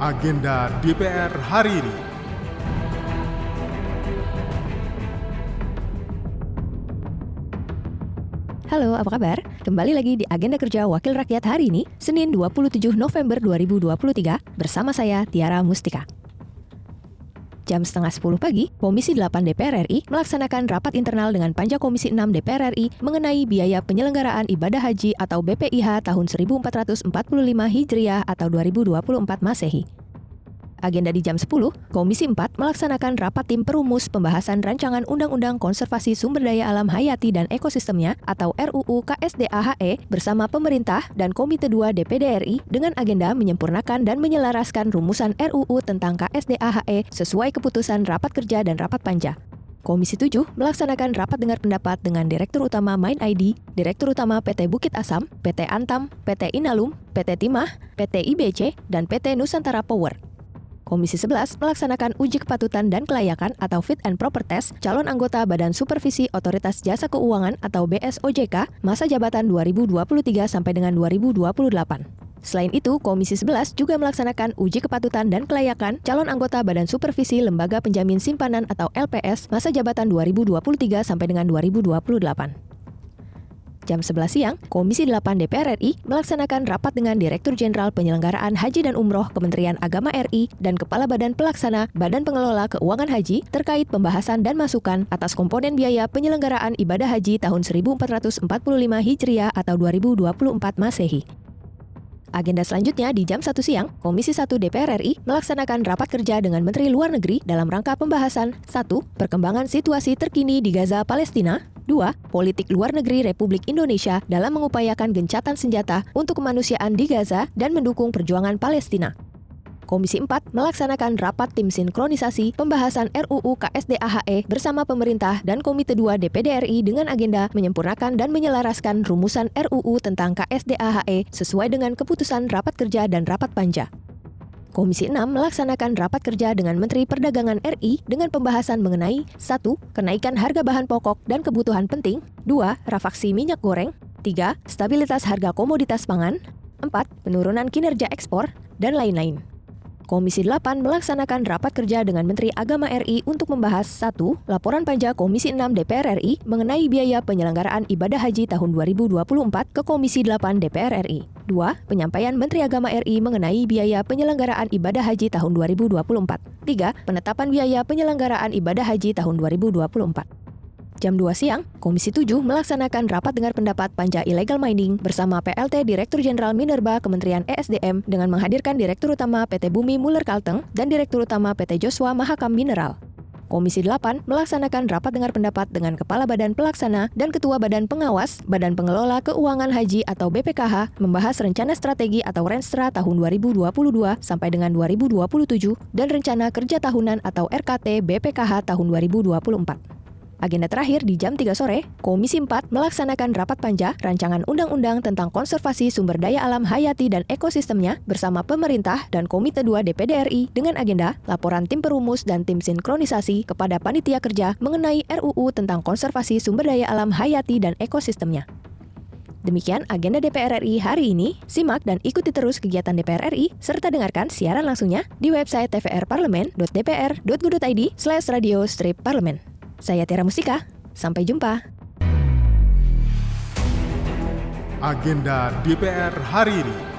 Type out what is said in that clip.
agenda DPR hari ini. Halo, apa kabar? Kembali lagi di Agenda Kerja Wakil Rakyat hari ini, Senin 27 November 2023, bersama saya Tiara Mustika. Jam setengah 10 pagi, Komisi 8 DPR RI melaksanakan rapat internal dengan Panja Komisi 6 DPR RI mengenai biaya penyelenggaraan ibadah haji atau BPIH tahun 1445 Hijriah atau 2024 Masehi. Agenda di jam 10, Komisi 4 melaksanakan rapat tim perumus pembahasan rancangan Undang-Undang Konservasi Sumber Daya Alam Hayati dan Ekosistemnya atau RUU KSDAHE bersama pemerintah dan Komite 2 DPD RI dengan agenda menyempurnakan dan menyelaraskan rumusan RUU tentang KSDAHE sesuai keputusan rapat kerja dan rapat panja. Komisi 7 melaksanakan rapat dengar pendapat dengan Direktur Utama Main ID, Direktur Utama PT Bukit Asam, PT Antam, PT Inalum, PT Timah, PT IBC, dan PT Nusantara Power. Komisi 11 melaksanakan uji kepatutan dan kelayakan atau fit and proper test calon anggota Badan Supervisi Otoritas Jasa Keuangan atau BSOJK masa jabatan 2023 sampai dengan 2028. Selain itu, Komisi 11 juga melaksanakan uji kepatutan dan kelayakan calon anggota Badan Supervisi Lembaga Penjamin Simpanan atau LPS masa jabatan 2023 sampai dengan 2028 jam 11 siang, Komisi 8 DPR RI melaksanakan rapat dengan Direktur Jenderal Penyelenggaraan Haji dan Umroh Kementerian Agama RI dan Kepala Badan Pelaksana Badan Pengelola Keuangan Haji terkait pembahasan dan masukan atas komponen biaya penyelenggaraan ibadah haji tahun 1445 Hijriah atau 2024 Masehi. Agenda selanjutnya di jam 1 siang, Komisi 1 DPR RI melaksanakan rapat kerja dengan Menteri Luar Negeri dalam rangka pembahasan 1. Perkembangan situasi terkini di Gaza, Palestina 2. Politik luar negeri Republik Indonesia dalam mengupayakan gencatan senjata untuk kemanusiaan di Gaza dan mendukung perjuangan Palestina. Komisi 4 melaksanakan rapat tim sinkronisasi pembahasan RUU KSDAHE bersama pemerintah dan Komite 2 DPD RI dengan agenda menyempurnakan dan menyelaraskan rumusan RUU tentang KSDAHE sesuai dengan keputusan rapat kerja dan rapat panja. Komisi 6 melaksanakan rapat kerja dengan Menteri Perdagangan RI dengan pembahasan mengenai 1. Kenaikan harga bahan pokok dan kebutuhan penting 2. Rafaksi minyak goreng 3. Stabilitas harga komoditas pangan 4. Penurunan kinerja ekspor dan lain-lain. Komisi 8 melaksanakan rapat kerja dengan Menteri Agama RI untuk membahas 1. Laporan panja Komisi 6 DPR RI mengenai biaya penyelenggaraan ibadah haji tahun 2024 ke Komisi 8 DPR RI. 2. Penyampaian Menteri Agama RI mengenai biaya penyelenggaraan ibadah haji tahun 2024. 3. Penetapan biaya penyelenggaraan ibadah haji tahun 2024. Jam 2 siang, Komisi 7 melaksanakan rapat dengar pendapat panja illegal mining bersama PLT Direktur Jenderal Minerba Kementerian ESDM dengan menghadirkan Direktur Utama PT Bumi Muller Kalteng dan Direktur Utama PT Joshua Mahakam Mineral. Komisi 8 melaksanakan rapat dengar pendapat dengan Kepala Badan Pelaksana dan Ketua Badan Pengawas Badan Pengelola Keuangan Haji atau BPKH membahas rencana strategi atau Renstra tahun 2022 sampai dengan 2027 dan rencana kerja tahunan atau RKT BPKH tahun 2024. Agenda terakhir di jam 3 sore, Komisi 4 melaksanakan rapat panja rancangan undang-undang tentang konservasi sumber daya alam hayati dan ekosistemnya bersama pemerintah dan Komite 2 DPD RI dengan agenda laporan tim perumus dan tim sinkronisasi kepada panitia kerja mengenai RUU tentang konservasi sumber daya alam hayati dan ekosistemnya. Demikian agenda DPR RI hari ini. Simak dan ikuti terus kegiatan DPR RI serta dengarkan siaran langsungnya di website tvrparlemen.dpr.go.id slash radio strip parlemen. Saya Tiara Mustika, sampai jumpa. Agenda DPR hari ini.